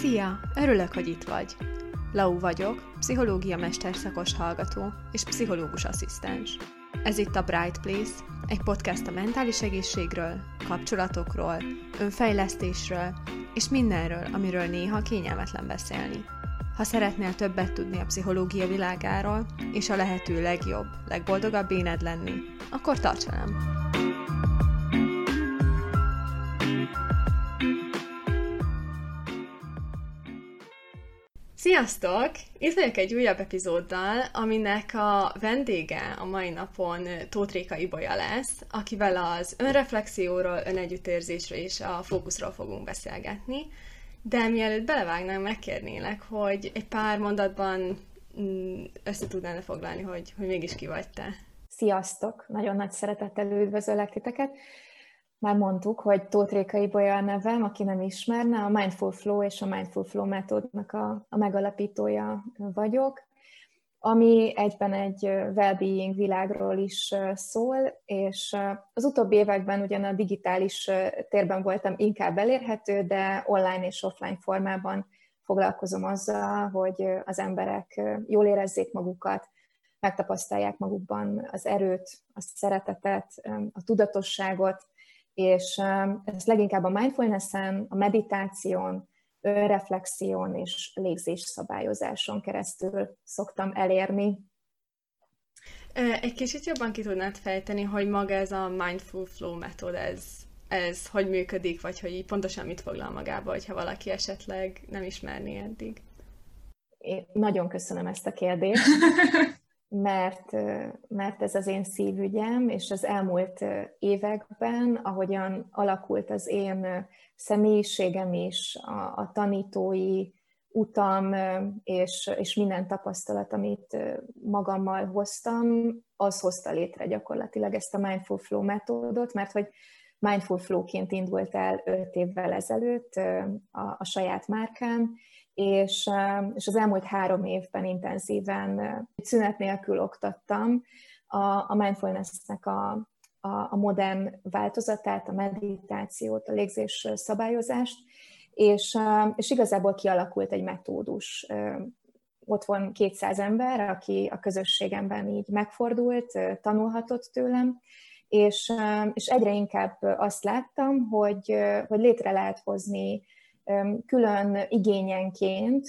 Szia! Örülök, hogy itt vagy. Lau vagyok, pszichológia mesterszakos hallgató és pszichológus asszisztens. Ez itt a Bright Place, egy podcast a mentális egészségről, kapcsolatokról, önfejlesztésről és mindenről, amiről néha kényelmetlen beszélni. Ha szeretnél többet tudni a pszichológia világáról, és a lehető legjobb, legboldogabb éned lenni, akkor tarts velem! Sziasztok! Itt vagyok egy újabb epizóddal, aminek a vendége a mai napon Tóth Réka Ibolya lesz, akivel az önreflexióról, önegyüttérzésről és a fókuszról fogunk beszélgetni. De mielőtt belevágnám, megkérnélek, hogy egy pár mondatban mm, össze tudnál foglalni, hogy, hogy mégis ki vagy te. Sziasztok! Nagyon nagy szeretettel üdvözöllek titeket már mondtuk, hogy Tóth Rékai Bolya a nevem, aki nem ismerne, a Mindful Flow és a Mindful Flow metódnak a, a megalapítója vagyok, ami egyben egy well-being világról is szól, és az utóbbi években ugyan a digitális térben voltam inkább elérhető, de online és offline formában foglalkozom azzal, hogy az emberek jól érezzék magukat, megtapasztalják magukban az erőt, a szeretetet, a tudatosságot, és ez leginkább a mindfulness-en, a meditáción, önreflexión és légzés szabályozáson keresztül szoktam elérni. Egy kicsit jobban ki tudnád fejteni, hogy maga ez a Mindful Flow metód, ez, ez hogy működik, vagy hogy pontosan mit foglal magába, hogyha valaki esetleg nem ismerné eddig? Én nagyon köszönöm ezt a kérdést. mert, mert ez az én szívügyem, és az elmúlt években, ahogyan alakult az én személyiségem is, a, a tanítói utam, és, és minden tapasztalat, amit magammal hoztam, az hozta létre gyakorlatilag ezt a Mindful Flow metódot, mert hogy Mindful Flow-ként indult el öt évvel ezelőtt a, a saját márkám, és, és az elmúlt három évben intenzíven szünet nélkül oktattam a, a mindfulness-nek a, a, a modern változatát, a meditációt, a légzés szabályozást, és, és igazából kialakult egy metódus. Ott van 200 ember, aki a közösségemben így megfordult, tanulhatott tőlem, és, és egyre inkább azt láttam, hogy, hogy létre lehet hozni külön igényenként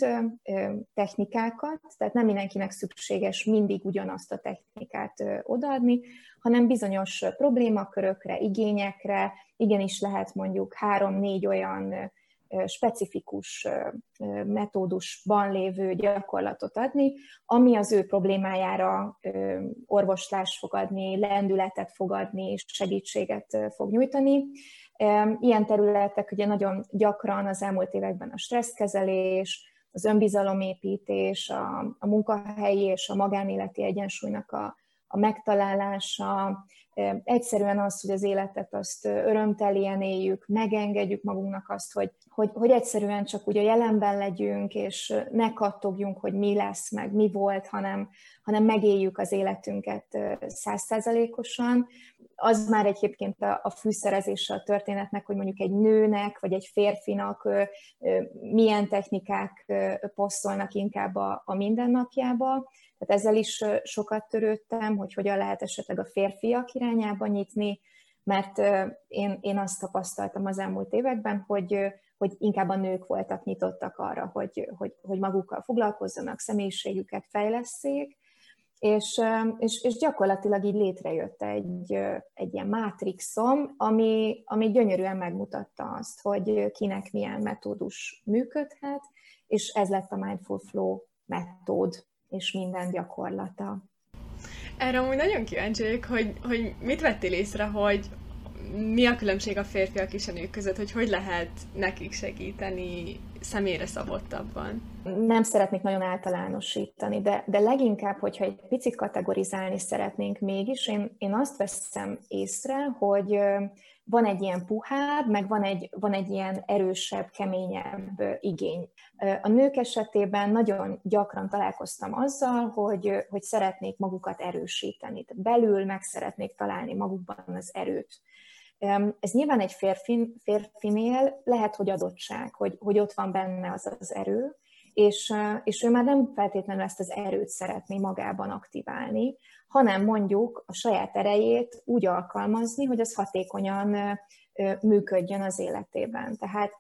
technikákat, tehát nem mindenkinek szükséges mindig ugyanazt a technikát odaadni, hanem bizonyos problémakörökre, igényekre, igenis lehet mondjuk három-négy olyan specifikus metódusban lévő gyakorlatot adni, ami az ő problémájára orvoslást fog adni, lendületet fog adni, segítséget fog nyújtani. Ilyen területek ugye nagyon gyakran az elmúlt években a stresszkezelés, az önbizalomépítés, a, a munkahelyi és a magánéleti egyensúlynak a, a megtalálása, egyszerűen az, hogy az életet azt örömtelien éljük, megengedjük magunknak azt, hogy, hogy, hogy egyszerűen csak úgy a jelenben legyünk, és ne kattogjunk, hogy mi lesz, meg mi volt, hanem, hanem megéljük az életünket százszázalékosan. Az már egyébként a, a fűszerezése a történetnek, hogy mondjuk egy nőnek, vagy egy férfinak milyen technikák posztolnak inkább a, a mindennapjába, tehát ezzel is sokat törődtem, hogy hogyan lehet esetleg a férfiak irányába nyitni, mert én, én azt tapasztaltam az elmúlt években, hogy, hogy inkább a nők voltak nyitottak arra, hogy, hogy, hogy magukkal foglalkozzanak, személyiségüket fejleszék, és, és, és gyakorlatilag így létrejött egy, egy ilyen mátrixom, ami, ami gyönyörűen megmutatta azt, hogy kinek milyen metódus működhet, és ez lett a Mindful Flow metód és minden gyakorlata. Erre amúgy nagyon kíváncsi vagyok, hogy, hogy mit vettél észre, hogy mi a különbség a férfiak és a nők között, hogy hogy lehet nekik segíteni személyre szabottabban? Nem szeretnék nagyon általánosítani, de, de leginkább, hogyha egy picit kategorizálni szeretnénk mégis, én, én azt veszem észre, hogy van egy ilyen puhább, meg van egy, van egy ilyen erősebb, keményebb igény. A nők esetében nagyon gyakran találkoztam azzal, hogy, hogy szeretnék magukat erősíteni. Belül meg szeretnék találni magukban az erőt. Ez nyilván egy férfi, férfinél lehet, hogy adottság, hogy, hogy ott van benne az az erő, és, és ő már nem feltétlenül ezt az erőt szeretné magában aktiválni, hanem mondjuk a saját erejét úgy alkalmazni, hogy az hatékonyan működjön az életében. Tehát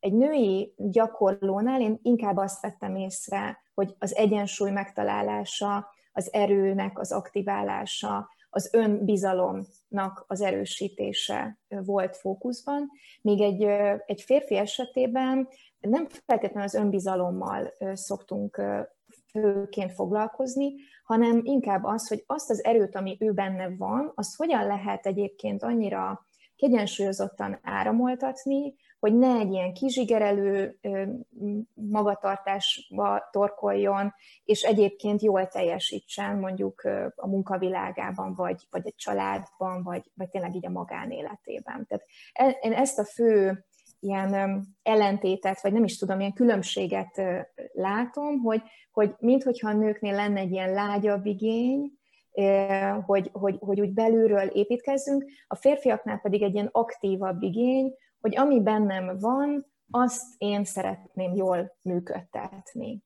egy női gyakorlónál én inkább azt vettem észre, hogy az egyensúly megtalálása, az erőnek az aktiválása, az önbizalomnak az erősítése volt fókuszban, míg egy, egy férfi esetében nem feltétlenül az önbizalommal szoktunk főként foglalkozni, hanem inkább az, hogy azt az erőt, ami ő benne van, azt hogyan lehet egyébként annyira kiegyensúlyozottan áramoltatni, hogy ne egy ilyen kizsigerelő magatartásba torkoljon, és egyébként jól teljesítsen mondjuk a munkavilágában, vagy, vagy egy családban, vagy, vagy tényleg így a magánéletében. Tehát e, én ezt a fő ilyen ellentétet, vagy nem is tudom, ilyen különbséget látom, hogy, hogy minthogyha a nőknél lenne egy ilyen lágyabb igény, hogy, hogy, hogy úgy belülről építkezzünk, a férfiaknál pedig egy ilyen aktívabb igény, hogy ami bennem van, azt én szeretném jól működtetni.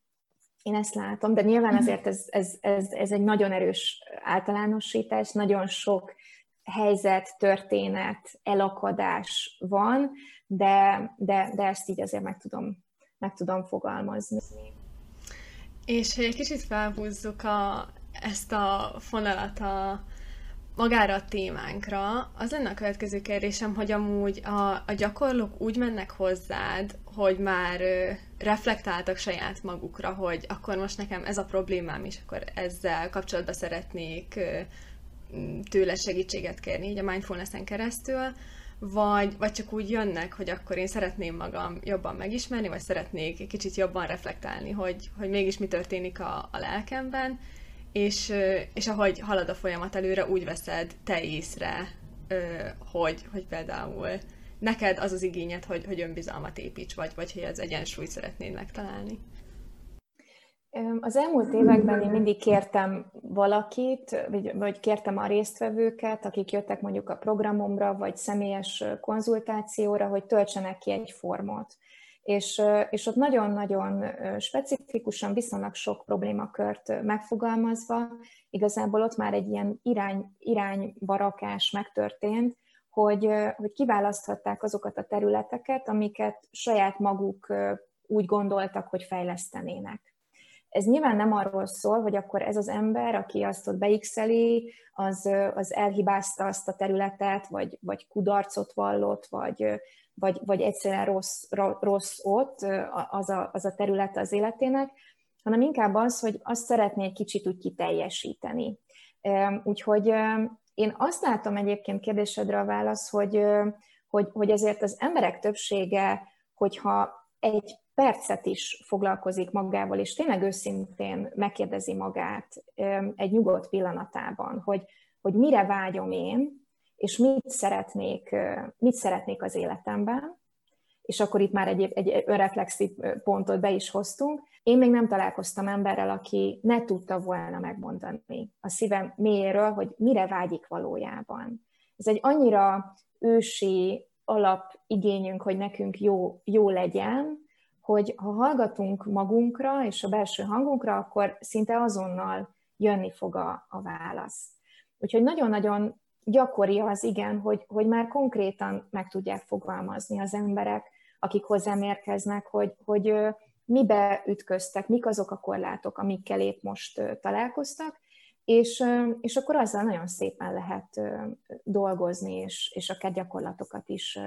Én ezt látom, de nyilván mhm. azért ez, ez, ez, ez egy nagyon erős általánosítás, nagyon sok helyzet, történet, elakadás van, de, de, de ezt így azért meg tudom, meg tudom fogalmazni. És hogy egy kicsit felhúzzuk a, ezt a fonalat a, magára a témánkra, az lenne a következő kérdésem, hogy amúgy a, a gyakorlók úgy mennek hozzád, hogy már ö, reflektáltak saját magukra, hogy akkor most nekem ez a problémám, és akkor ezzel kapcsolatban szeretnék ö, tőle segítséget kérni, így a mindfulness-en keresztül, vagy, vagy csak úgy jönnek, hogy akkor én szeretném magam jobban megismerni, vagy szeretnék egy kicsit jobban reflektálni, hogy, hogy mégis mi történik a, a lelkemben, és, és ahogy halad a folyamat előre, úgy veszed te észre, hogy, hogy például neked az az igényed, hogy, hogy önbizalmat építs, vagy, vagy hogy az egyensúlyt szeretnéd megtalálni. Az elmúlt években én mindig kértem valakit, vagy, vagy kértem a résztvevőket, akik jöttek mondjuk a programomra, vagy személyes konzultációra, hogy töltsenek ki egy formot és, és ott nagyon-nagyon specifikusan, viszonylag sok problémakört megfogalmazva, igazából ott már egy ilyen irány, iránybarakás megtörtént, hogy, hogy kiválaszthatták azokat a területeket, amiket saját maguk úgy gondoltak, hogy fejlesztenének. Ez nyilván nem arról szól, hogy akkor ez az ember, aki azt ott beixeli, az, az elhibázta azt a területet, vagy, vagy kudarcot vallott, vagy, vagy, vagy egyszerűen rossz, rossz ott az a, az a terület az életének, hanem inkább az, hogy azt szeretné egy kicsit úgy kiteljesíteni. Úgyhogy én azt látom egyébként kérdésedre a válasz, hogy, hogy, hogy ezért az emberek többsége, hogyha egy percet is foglalkozik magával, és tényleg őszintén megkérdezi magát egy nyugodt pillanatában, hogy, hogy mire vágyom én, és mit szeretnék, mit szeretnék az életemben, és akkor itt már egy, egy önreflexív pontot be is hoztunk. Én még nem találkoztam emberrel, aki ne tudta volna megmondani a szívem mélyéről, hogy mire vágyik valójában. Ez egy annyira ősi alapigényünk, hogy nekünk jó, jó legyen, hogy ha hallgatunk magunkra és a belső hangunkra, akkor szinte azonnal jönni fog a, a válasz. Úgyhogy nagyon-nagyon gyakori az igen, hogy, hogy már konkrétan meg tudják fogalmazni az emberek, akik hozzám érkeznek, hogy, hogy mibe ütköztek, mik azok a korlátok, amikkel épp most találkoztak, és, és akkor azzal nagyon szépen lehet dolgozni, és, és akár gyakorlatokat is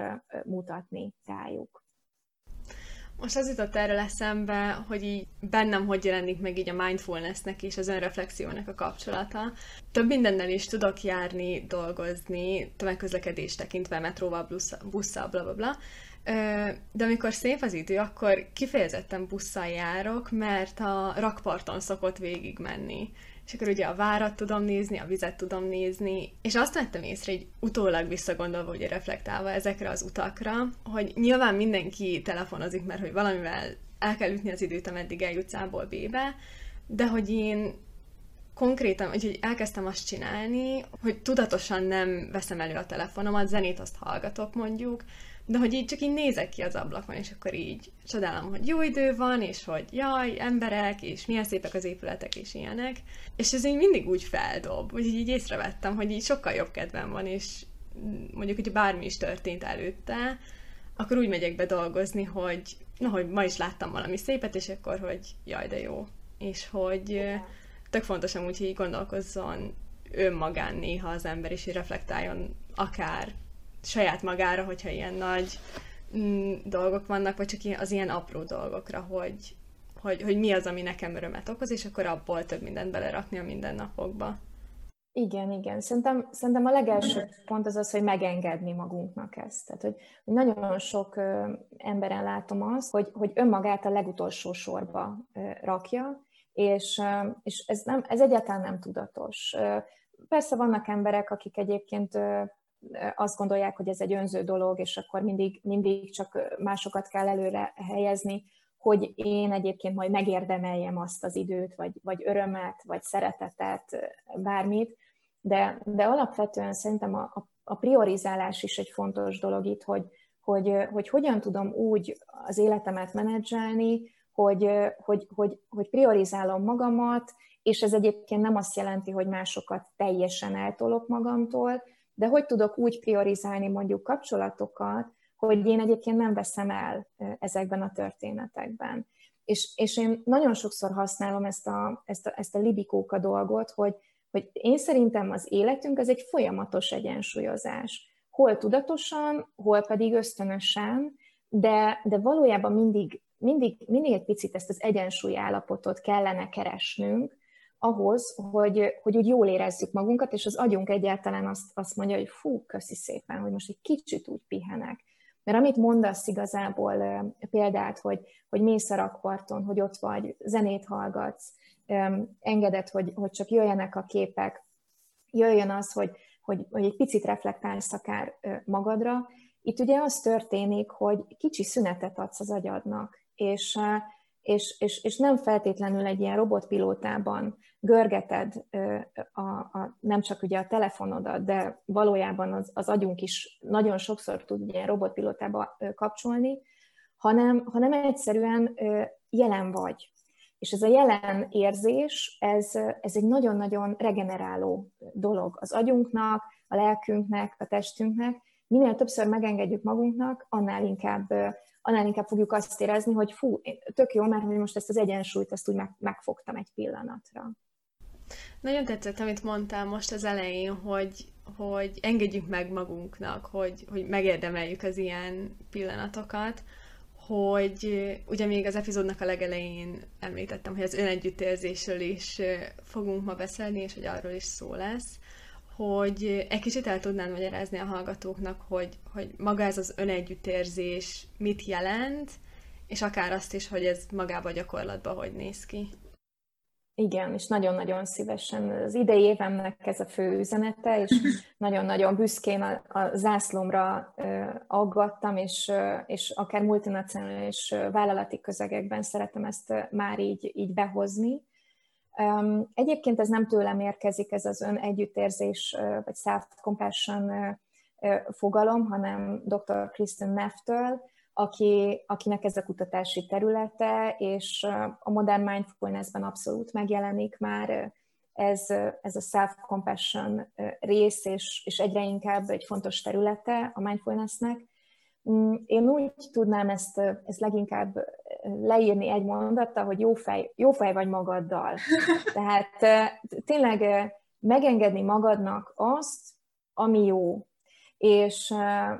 mutatni rájuk. Most az jutott erről eszembe, hogy így bennem hogy jelenik meg így a mindfulnessnek és az önreflexiónak a kapcsolata. Több mindennel is tudok járni, dolgozni, tömegközlekedés tekintve, metróval, busszal, bla bla bla. De amikor szép az idő, akkor kifejezetten busszal járok, mert a rakparton szokott végig menni és akkor ugye a várat tudom nézni, a vizet tudom nézni, és azt vettem észre, hogy utólag visszagondolva, ugye reflektálva ezekre az utakra, hogy nyilván mindenki telefonozik, mert hogy valamivel el kell ütni az időt, ameddig eljutsz A-ból B-be, de hogy én konkrétan, úgyhogy elkezdtem azt csinálni, hogy tudatosan nem veszem elő a telefonomat, zenét azt hallgatok mondjuk, de hogy így csak így nézek ki az ablakon, és akkor így csodálom, hogy jó idő van, és hogy jaj, emberek, és milyen szépek az épületek, és ilyenek. És ez így mindig úgy feldob, úgyhogy így észrevettem, hogy így sokkal jobb kedvem van, és mondjuk, hogy bármi is történt előtte, akkor úgy megyek be dolgozni, hogy na, hogy ma is láttam valami szépet, és akkor, hogy jaj, de jó. És hogy tök fontos amúgy, hogy gondolkozzon önmagán néha az ember, és hogy reflektáljon akár saját magára, hogyha ilyen nagy mm, dolgok vannak, vagy csak az ilyen apró dolgokra, hogy, hogy, hogy mi az, ami nekem örömet okoz, és akkor abból több mindent belerakni a mindennapokba. Igen, igen. Szerintem, szerintem a legelső pont az az, hogy megengedni magunknak ezt. Tehát, hogy, nagyon sok ö, emberen látom azt, hogy, hogy önmagát a legutolsó sorba ö, rakja, és, ö, és ez, nem, ez egyáltalán nem tudatos. Ö, persze vannak emberek, akik egyébként ö, azt gondolják, hogy ez egy önző dolog, és akkor mindig, mindig csak másokat kell előre helyezni, hogy én egyébként majd megérdemeljem azt az időt, vagy, vagy örömet, vagy szeretetet, bármit, de, de alapvetően szerintem a, a priorizálás is egy fontos dolog itt, hogy, hogy, hogy hogyan tudom úgy az életemet menedzselni, hogy, hogy, hogy, hogy priorizálom magamat, és ez egyébként nem azt jelenti, hogy másokat teljesen eltolok magamtól, de hogy tudok úgy priorizálni mondjuk kapcsolatokat, hogy én egyébként nem veszem el ezekben a történetekben. És, és én nagyon sokszor használom ezt a, ezt a, ezt a libikóka dolgot, hogy, hogy én szerintem az életünk az egy folyamatos egyensúlyozás. Hol tudatosan, hol pedig ösztönösen, de, de valójában mindig, mindig, mindig egy picit ezt az egyensúly állapotot kellene keresnünk, ahhoz, hogy, hogy úgy jól érezzük magunkat, és az agyunk egyáltalán azt, azt mondja, hogy fú, köszi szépen, hogy most egy kicsit úgy pihenek. Mert amit mondasz igazából példát, hogy, hogy mész a rakparton, hogy ott vagy, zenét hallgatsz, engeded, hogy, hogy csak jöjjenek a képek, jöjjön az, hogy, hogy, hogy egy picit reflektálsz akár magadra. Itt ugye az történik, hogy kicsi szünetet adsz az agyadnak, és, és, és, és nem feltétlenül egy ilyen robotpilótában görgeted a, a, nem csak ugye a telefonodat, de valójában az, az agyunk is nagyon sokszor tud ilyen robotpilótába kapcsolni, hanem, hanem egyszerűen jelen vagy. És ez a jelen érzés, ez, ez egy nagyon-nagyon regeneráló dolog az agyunknak, a lelkünknek, a testünknek. Minél többször megengedjük magunknak, annál inkább, annál inkább fogjuk azt érezni, hogy fú, tök jó, mert most ezt az egyensúlyt, ezt úgy meg, megfogtam egy pillanatra. Nagyon tetszett, amit mondtál most az elején, hogy, hogy engedjük meg magunknak, hogy, hogy megérdemeljük az ilyen pillanatokat, hogy ugye még az epizódnak a legelején említettem, hogy az önegyüttérzésről is fogunk ma beszélni, és hogy arról is szó lesz, hogy egy kicsit el tudnám magyarázni a hallgatóknak, hogy, hogy maga ez az önegyüttérzés mit jelent, és akár azt is, hogy ez magába a gyakorlatban hogy néz ki. Igen, és nagyon-nagyon szívesen. Az idei évemnek ez a fő üzenete, és nagyon-nagyon büszkén a, a zászlomra aggattam, és, és akár multinacionális vállalati közegekben szeretem ezt már így, így behozni. Egyébként ez nem tőlem érkezik, ez az ön együttérzés, vagy self-compassion fogalom, hanem dr. Kristen Neff-től, aki, akinek ez a kutatási területe, és a modern mindfulnessben abszolút megjelenik már ez, ez a self-compassion rész, és, és egyre inkább egy fontos területe a mindfulnessnek. Mm, én úgy tudnám ezt, ezt leginkább leírni egy mondattal, hogy jó fej, jó fej vagy magaddal. Tehát tényleg megengedni magadnak azt, ami jó, és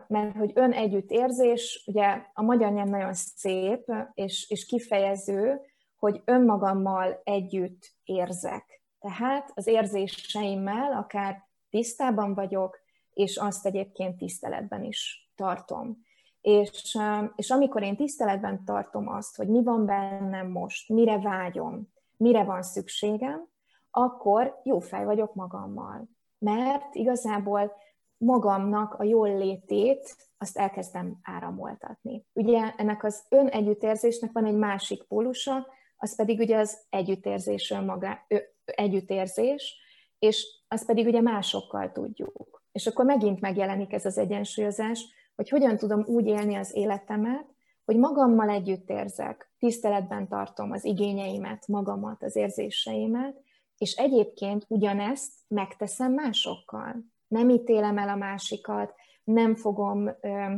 mert hogy ön együtt érzés, ugye a magyar nyelv nagyon szép és, és kifejező, hogy önmagammal együtt érzek. Tehát az érzéseimmel akár tisztában vagyok, és azt egyébként tiszteletben is tartom. És, és amikor én tiszteletben tartom azt, hogy mi van bennem most, mire vágyom, mire van szükségem, akkor jó fej vagyok magammal. Mert igazából magamnak a jól létét, azt elkezdem áramoltatni. Ugye ennek az önegyüttérzésnek van egy másik pólusa, az pedig ugye az együttérzésről maga, együttérzés, és azt pedig ugye másokkal tudjuk. És akkor megint megjelenik ez az egyensúlyozás, hogy hogyan tudom úgy élni az életemet, hogy magammal együtt érzek, tiszteletben tartom az igényeimet, magamat, az érzéseimet, és egyébként ugyanezt megteszem másokkal. Nem ítélem el a másikat, nem fogom ö,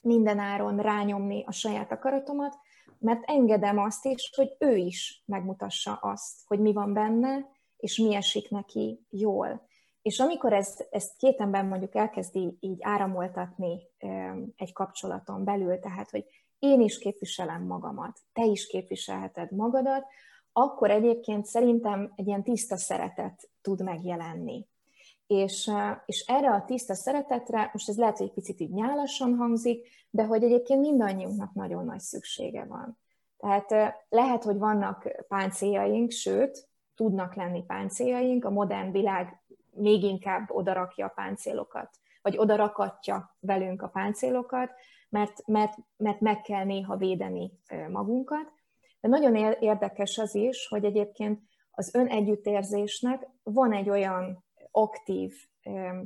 mindenáron rányomni a saját akaratomat, mert engedem azt is, hogy ő is megmutassa azt, hogy mi van benne, és mi esik neki jól. És amikor ezt, ezt két ember mondjuk elkezdi így áramoltatni egy kapcsolaton belül, tehát, hogy én is képviselem magamat, te is képviselheted magadat, akkor egyébként szerintem egy ilyen tiszta szeretet tud megjelenni. És, és erre a tiszta szeretetre, most ez lehet, hogy egy picit így nyálasan hangzik, de hogy egyébként mindannyiunknak nagyon nagy szüksége van. Tehát lehet, hogy vannak páncéljaink, sőt, tudnak lenni páncéljaink, a modern világ még inkább odarakja a páncélokat, vagy odarakatja velünk a páncélokat, mert, mert, mert meg kell néha védeni magunkat. De nagyon érdekes az is, hogy egyébként az önegyüttérzésnek van egy olyan aktív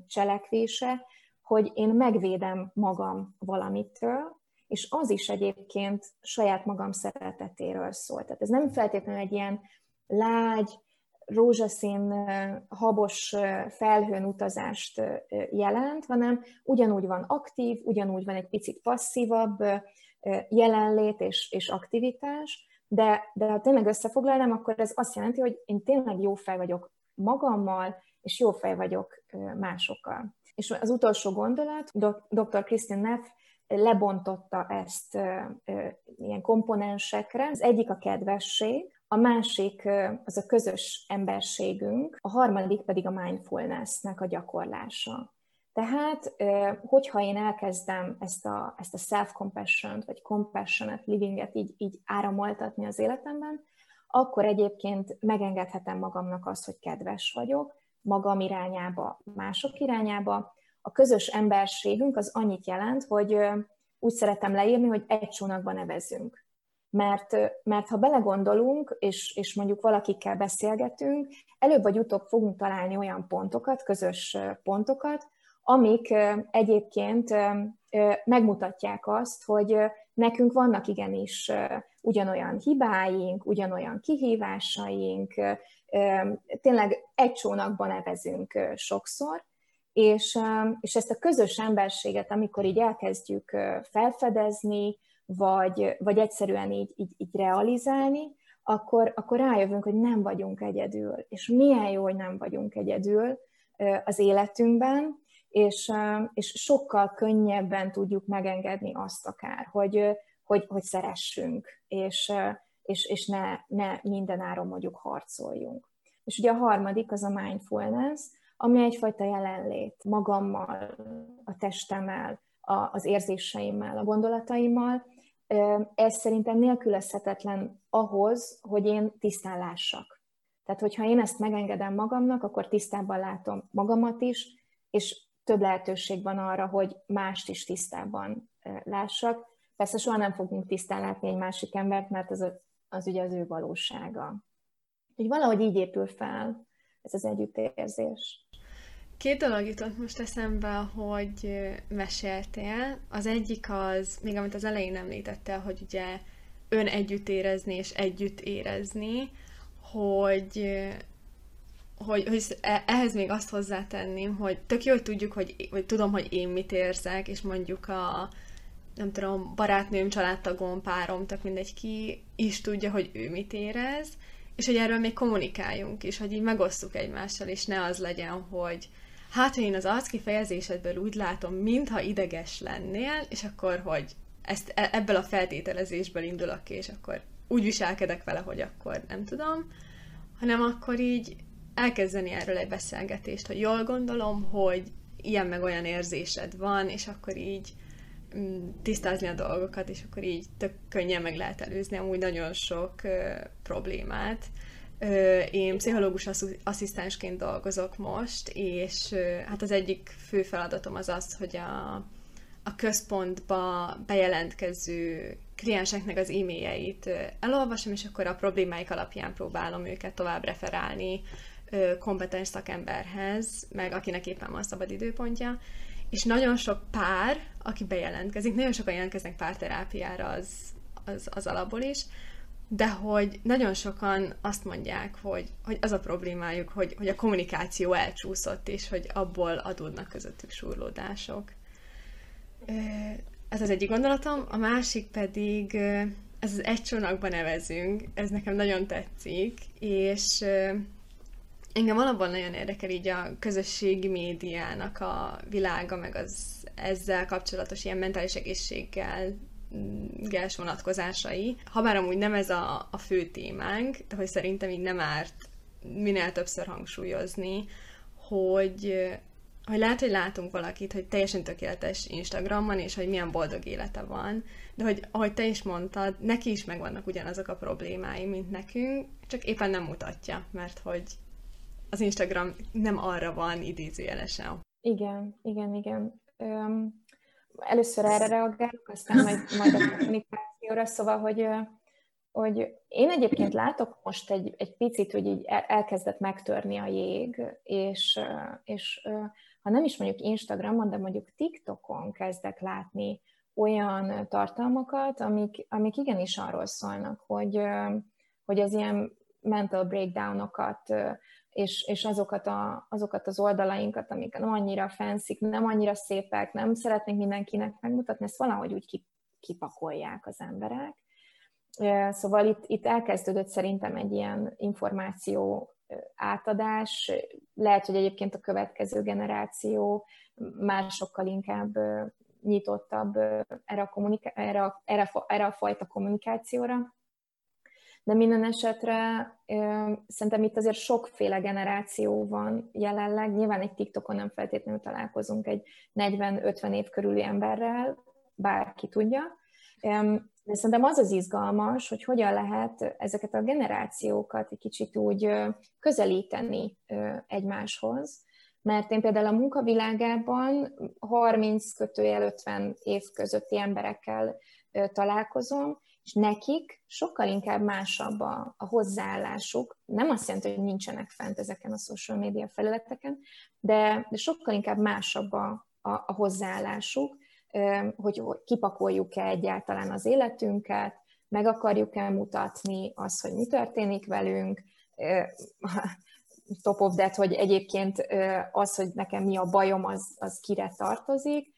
cselekvése, hogy én megvédem magam valamitől, és az is egyébként saját magam szeretetéről szól. Tehát ez nem feltétlenül egy ilyen lágy, rózsaszín, habos felhőn utazást jelent, hanem ugyanúgy van aktív, ugyanúgy van egy picit passzívabb jelenlét és, és aktivitás, de, de ha tényleg összefoglalnám, akkor ez azt jelenti, hogy én tényleg jó fej vagyok magammal, és jó fej vagyok másokkal. És az utolsó gondolat, dr. Kristin Neff lebontotta ezt ilyen komponensekre. Az egyik a kedvesség, a másik az a közös emberségünk, a harmadik pedig a mindfulnessnek a gyakorlása. Tehát, hogyha én elkezdem ezt a, ezt a self-compassion vagy compassionate livinget így, így áramoltatni az életemben, akkor egyébként megengedhetem magamnak azt, hogy kedves vagyok, magam irányába, mások irányába. A közös emberségünk az annyit jelent, hogy úgy szeretem leírni, hogy egy csónakban nevezünk mert, mert ha belegondolunk, és, és mondjuk valakikkel beszélgetünk, előbb vagy utóbb fogunk találni olyan pontokat, közös pontokat, amik egyébként megmutatják azt, hogy nekünk vannak igenis ugyanolyan hibáink, ugyanolyan kihívásaink, tényleg egy csónakban nevezünk sokszor, és, és ezt a közös emberséget, amikor így elkezdjük felfedezni, vagy, vagy egyszerűen így, így, így realizálni, akkor, akkor rájövünk, hogy nem vagyunk egyedül. És milyen jó, hogy nem vagyunk egyedül az életünkben, és, és sokkal könnyebben tudjuk megengedni azt akár, hogy, hogy, hogy szeressünk, és, és, és ne, ne mindenáron mondjuk harcoljunk. És ugye a harmadik az a mindfulness, ami egyfajta jelenlét magammal, a testemmel, az érzéseimmel, a gondolataimmal, ez szerintem nélkülözhetetlen ahhoz, hogy én tisztán lássak. Tehát, hogyha én ezt megengedem magamnak, akkor tisztában látom magamat is, és több lehetőség van arra, hogy mást is tisztában lássak. Persze soha nem fogunk tisztán látni egy másik embert, mert az, az ugye az ő valósága. Úgyhogy valahogy így épül fel ez az együttérzés. Két dolog jutott most eszembe, hogy meséltél. Az egyik az, még amit az elején említettél, hogy ugye ön együtt érezni és együtt érezni, hogy, hogy, hogy e, ehhez még azt hozzátenném, hogy tök jó, hogy tudjuk, hogy, vagy tudom, hogy én mit érzek, és mondjuk a nem tudom, barátnőm, családtagom, párom, tök mindegy ki is tudja, hogy ő mit érez, és hogy erről még kommunikáljunk is, hogy így megosztuk egymással, és ne az legyen, hogy hát, én az arc kifejezésedből úgy látom, mintha ideges lennél, és akkor, hogy ezt, e, ebből a feltételezésből indulok ki, és akkor úgy viselkedek vele, hogy akkor nem tudom, hanem akkor így elkezdeni erről egy beszélgetést, hogy jól gondolom, hogy ilyen meg olyan érzésed van, és akkor így mm, tisztázni a dolgokat, és akkor így tök könnyen meg lehet előzni amúgy nagyon sok uh, problémát. Én pszichológus asszisztensként dolgozok most, és hát az egyik fő feladatom az az, hogy a, a központba bejelentkező klienseknek az e-mailjeit elolvasom, és akkor a problémáik alapján próbálom őket tovább referálni kompetens szakemberhez, meg akinek éppen van szabad időpontja. És nagyon sok pár, aki bejelentkezik, nagyon sokan jelentkeznek párterápiára az, az, az alapból is, de hogy nagyon sokan azt mondják, hogy, hogy az a problémájuk, hogy, hogy a kommunikáció elcsúszott, és hogy abból adódnak közöttük súrlódások. Ez az egyik gondolatom, a másik pedig, ez az egy csónakban nevezünk, ez nekem nagyon tetszik, és engem alapban nagyon érdekel így a közösségi médiának a világa, meg az ezzel kapcsolatos ilyen mentális egészséggel gels vonatkozásai. Habár amúgy nem ez a, a fő témánk, de hogy szerintem így nem árt minél többször hangsúlyozni, hogy, hogy lehet, hogy látunk valakit, hogy teljesen tökéletes Instagramon, és hogy milyen boldog élete van, de hogy ahogy te is mondtad, neki is megvannak ugyanazok a problémái, mint nekünk, csak éppen nem mutatja, mert hogy az Instagram nem arra van idézőjelesen. Igen, igen, igen. Um, először erre reagálok, aztán majd, majd a kommunikációra, szóval, hogy, hogy én egyébként látok most egy, egy picit, hogy így elkezdett megtörni a jég, és, és ha nem is mondjuk Instagramon, de mondjuk TikTokon kezdek látni olyan tartalmakat, amik, amik igenis arról szólnak, hogy, hogy az ilyen mental breakdownokat és, és azokat, a, azokat az oldalainkat, amik nem annyira fenszik, nem annyira szépek, nem szeretnénk mindenkinek megmutatni, ezt valahogy úgy kipakolják az emberek. Szóval itt, itt elkezdődött szerintem egy ilyen információ átadás. Lehet, hogy egyébként a következő generáció már sokkal inkább nyitottabb erre a, kommunika- erre, a, erre, a, erre a fajta kommunikációra. De minden esetre szerintem itt azért sokféle generáció van jelenleg. Nyilván egy TikTokon nem feltétlenül találkozunk egy 40-50 év körüli emberrel, bárki tudja. De szerintem az az izgalmas, hogy hogyan lehet ezeket a generációkat egy kicsit úgy közelíteni egymáshoz. Mert én például a munkavilágában 30 kötőjel 50 év közötti emberekkel találkozom, és nekik sokkal inkább másabb a, a hozzáállásuk. Nem azt jelenti, hogy nincsenek fent ezeken a social media felületeken, de, de sokkal inkább másabb a, a, a hozzáállásuk, hogy kipakoljuk-e egyáltalán az életünket, meg akarjuk-e mutatni azt, hogy mi történik velünk, top of that, hogy egyébként az, hogy nekem mi a bajom, az, az kire tartozik,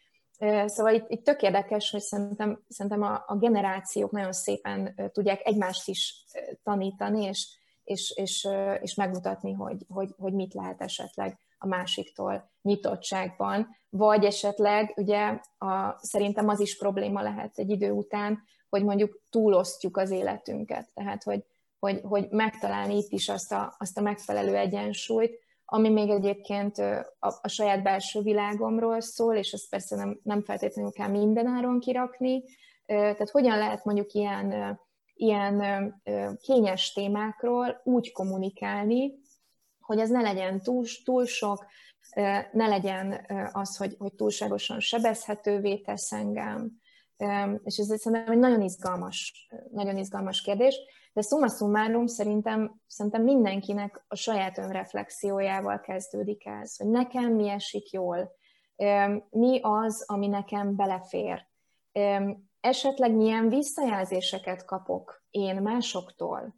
Szóval itt, itt tök érdekes, hogy szerintem, szerintem a, a generációk nagyon szépen tudják egymást is tanítani, és, és, és, és megmutatni, hogy, hogy, hogy mit lehet esetleg a másiktól nyitottságban, vagy esetleg ugye a, szerintem az is probléma lehet egy idő után, hogy mondjuk túlosztjuk az életünket, tehát hogy, hogy, hogy megtalálni itt is azt a, azt a megfelelő egyensúlyt, ami még egyébként a, a saját belső világomról szól, és ezt persze nem, nem feltétlenül kell mindenáron kirakni. Tehát hogyan lehet mondjuk ilyen, ilyen kényes témákról úgy kommunikálni, hogy ez ne legyen túl, túl sok, ne legyen az, hogy, hogy túlságosan sebezhetővé tesz engem. És ez szerintem egy nagyon izgalmas, nagyon izgalmas kérdés. De summa summarum szerintem, szerintem mindenkinek a saját önreflexiójával kezdődik ez, hogy nekem mi esik jól, mi az, ami nekem belefér. Esetleg milyen visszajelzéseket kapok én másoktól,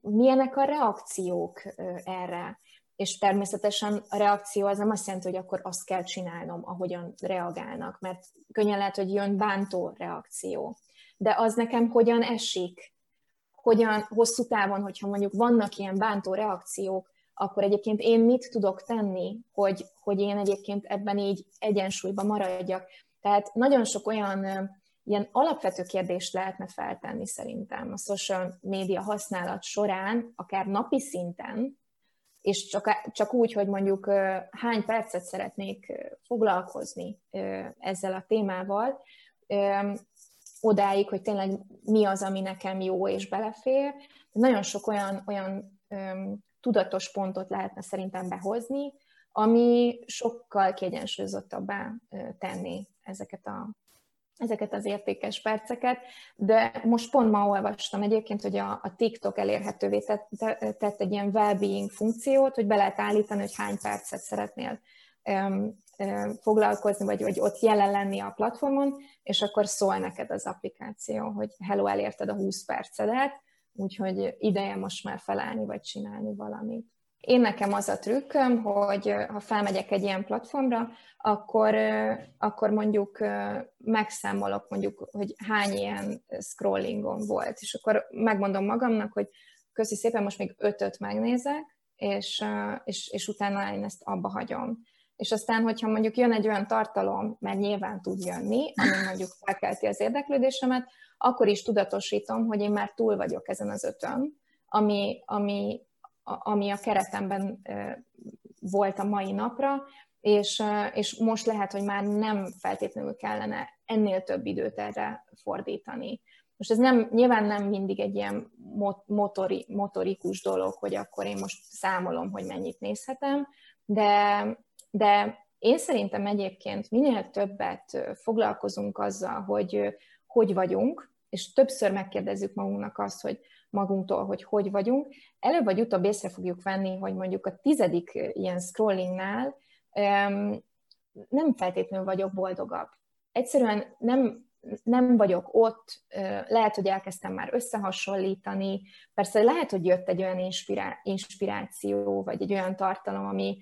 milyenek a reakciók erre. És természetesen a reakció az nem azt jelenti, hogy akkor azt kell csinálnom, ahogyan reagálnak, mert könnyen lehet, hogy jön bántó reakció. De az nekem hogyan esik, hogyan hosszú távon, hogyha mondjuk vannak ilyen bántó reakciók, akkor egyébként én mit tudok tenni, hogy, hogy én egyébként ebben így egyensúlyban maradjak. Tehát nagyon sok olyan ilyen alapvető kérdést lehetne feltenni szerintem a social média használat során, akár napi szinten, és csak, csak úgy, hogy mondjuk hány percet szeretnék foglalkozni ezzel a témával, odáig, hogy tényleg mi az, ami nekem jó és belefér. Nagyon sok olyan, olyan öm, tudatos pontot lehetne szerintem behozni, ami sokkal kiegyensúlyozottabbá tenni ezeket a, ezeket az értékes perceket, de most pont ma olvastam egyébként, hogy a, a TikTok elérhetővé tett, tett egy ilyen well-being funkciót, hogy be lehet állítani, hogy hány percet szeretnél foglalkozni, vagy, vagy ott jelen lenni a platformon, és akkor szól neked az applikáció, hogy hello, elérted a 20 percedet, úgyhogy ideje most már felállni, vagy csinálni valamit. Én nekem az a trükköm, hogy ha felmegyek egy ilyen platformra, akkor, akkor mondjuk megszámolok mondjuk, hogy hány ilyen scrollingon volt, és akkor megmondom magamnak, hogy köszi szépen, most még ötöt megnézek, és, és, és utána én ezt abba hagyom. És aztán, hogyha mondjuk jön egy olyan tartalom, mert nyilván tud jönni, ami mondjuk felkelti az érdeklődésemet, akkor is tudatosítom, hogy én már túl vagyok ezen az ötön, ami, ami, ami a keretemben volt a mai napra, és, és most lehet, hogy már nem feltétlenül kellene ennél több időt erre fordítani. Most ez nem, nyilván nem mindig egy ilyen motori, motorikus dolog, hogy akkor én most számolom, hogy mennyit nézhetem, de, de én szerintem egyébként minél többet foglalkozunk azzal, hogy hogy vagyunk, és többször megkérdezzük magunknak azt, hogy magunktól, hogy hogy vagyunk, előbb vagy utóbb észre fogjuk venni, hogy mondjuk a tizedik ilyen scrollingnál nem feltétlenül vagyok boldogabb. Egyszerűen nem, nem vagyok ott, lehet, hogy elkezdtem már összehasonlítani, persze lehet, hogy jött egy olyan inspirá- inspiráció, vagy egy olyan tartalom, ami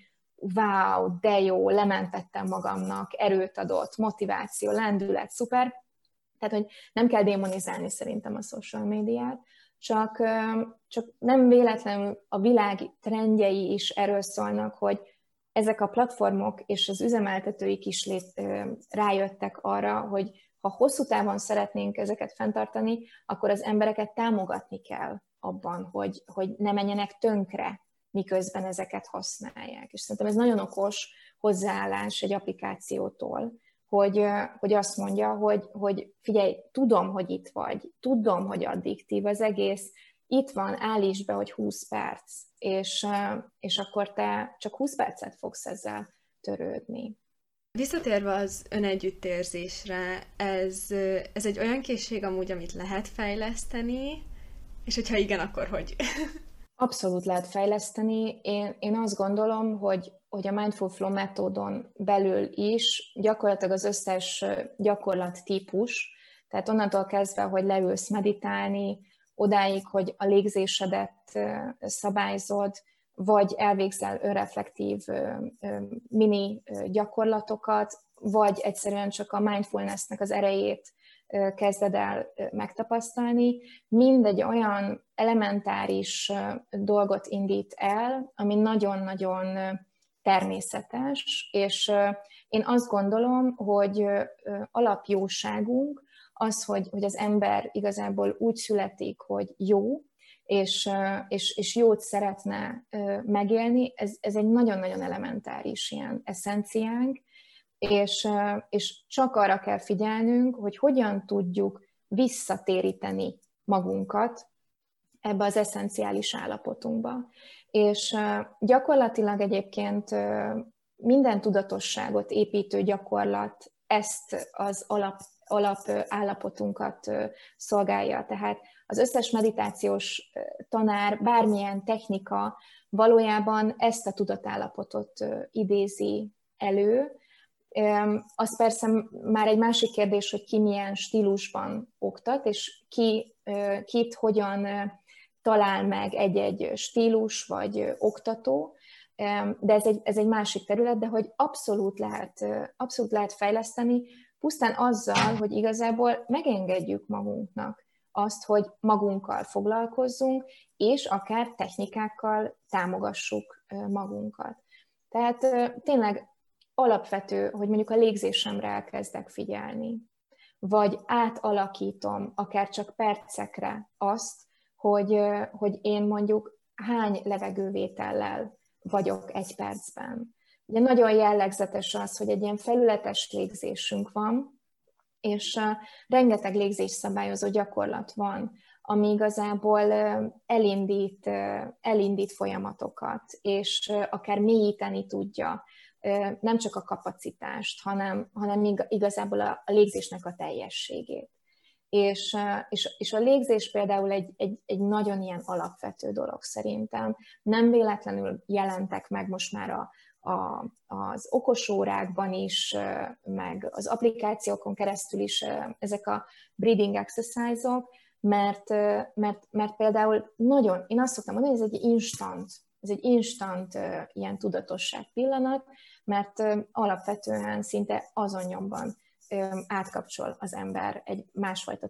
wow, de jó, lementettem magamnak, erőt adott, motiváció, lendület, szuper. Tehát, hogy nem kell démonizálni szerintem a social médiát, csak, csak nem véletlenül a világ trendjei is erről szólnak, hogy ezek a platformok és az üzemeltetőik is lét, rájöttek arra, hogy ha hosszú távon szeretnénk ezeket fenntartani, akkor az embereket támogatni kell abban, hogy, hogy ne menjenek tönkre, miközben ezeket használják. És szerintem ez nagyon okos hozzáállás egy applikációtól, hogy, hogy azt mondja, hogy, hogy figyelj, tudom, hogy itt vagy, tudom, hogy addiktív az egész, itt van, állíts be, hogy 20 perc, és, és akkor te csak 20 percet fogsz ezzel törődni. Visszatérve az önegyüttérzésre, ez, ez egy olyan készség amúgy, amit lehet fejleszteni, és hogyha igen, akkor hogy? Abszolút lehet fejleszteni. Én, én azt gondolom, hogy, hogy a Mindful Flow metódon belül is gyakorlatilag az összes gyakorlat típus, tehát onnantól kezdve, hogy leülsz meditálni, odáig, hogy a légzésedet szabályzod, vagy elvégzel önreflektív mini gyakorlatokat, vagy egyszerűen csak a mindfulnessnek az erejét kezded el megtapasztalni, mindegy olyan elementáris dolgot indít el, ami nagyon-nagyon természetes, és én azt gondolom, hogy alapjóságunk az, hogy, hogy az ember igazából úgy születik, hogy jó, és, és, és jót szeretne megélni, ez, ez egy nagyon-nagyon elementáris ilyen eszenciánk, és, és csak arra kell figyelnünk, hogy hogyan tudjuk visszatéríteni magunkat ebbe az eszenciális állapotunkba. És gyakorlatilag egyébként minden tudatosságot építő gyakorlat ezt az alap, alap állapotunkat szolgálja. Tehát az összes meditációs tanár, bármilyen technika valójában ezt a tudatállapotot idézi elő, az persze már egy másik kérdés, hogy ki milyen stílusban oktat, és ki, kit hogyan talál meg egy-egy stílus vagy oktató, de ez egy, ez egy másik terület, de hogy abszolút lehet, abszolút lehet fejleszteni, pusztán azzal, hogy igazából megengedjük magunknak azt, hogy magunkkal foglalkozzunk, és akár technikákkal támogassuk magunkat. Tehát tényleg alapvető, hogy mondjuk a légzésemre elkezdek figyelni, vagy átalakítom akár csak percekre azt, hogy, hogy én mondjuk hány levegővétellel vagyok egy percben. Ugye nagyon jellegzetes az, hogy egy ilyen felületes légzésünk van, és rengeteg légzésszabályozó gyakorlat van, ami igazából elindít, elindít folyamatokat, és akár mélyíteni tudja nem csak a kapacitást, hanem, hanem igazából a, a légzésnek a teljességét. És, és, és a légzés például egy, egy, egy nagyon ilyen alapvető dolog szerintem. Nem véletlenül jelentek meg most már a, a, az okosórákban is, meg az applikációkon keresztül is ezek a breathing exercise-ok, mert, mert, mert például nagyon, én azt szoktam mondani, hogy ez egy instant, ez egy instant ilyen tudatosság pillanat, mert alapvetően szinte azon nyomban átkapcsol az ember egy másfajta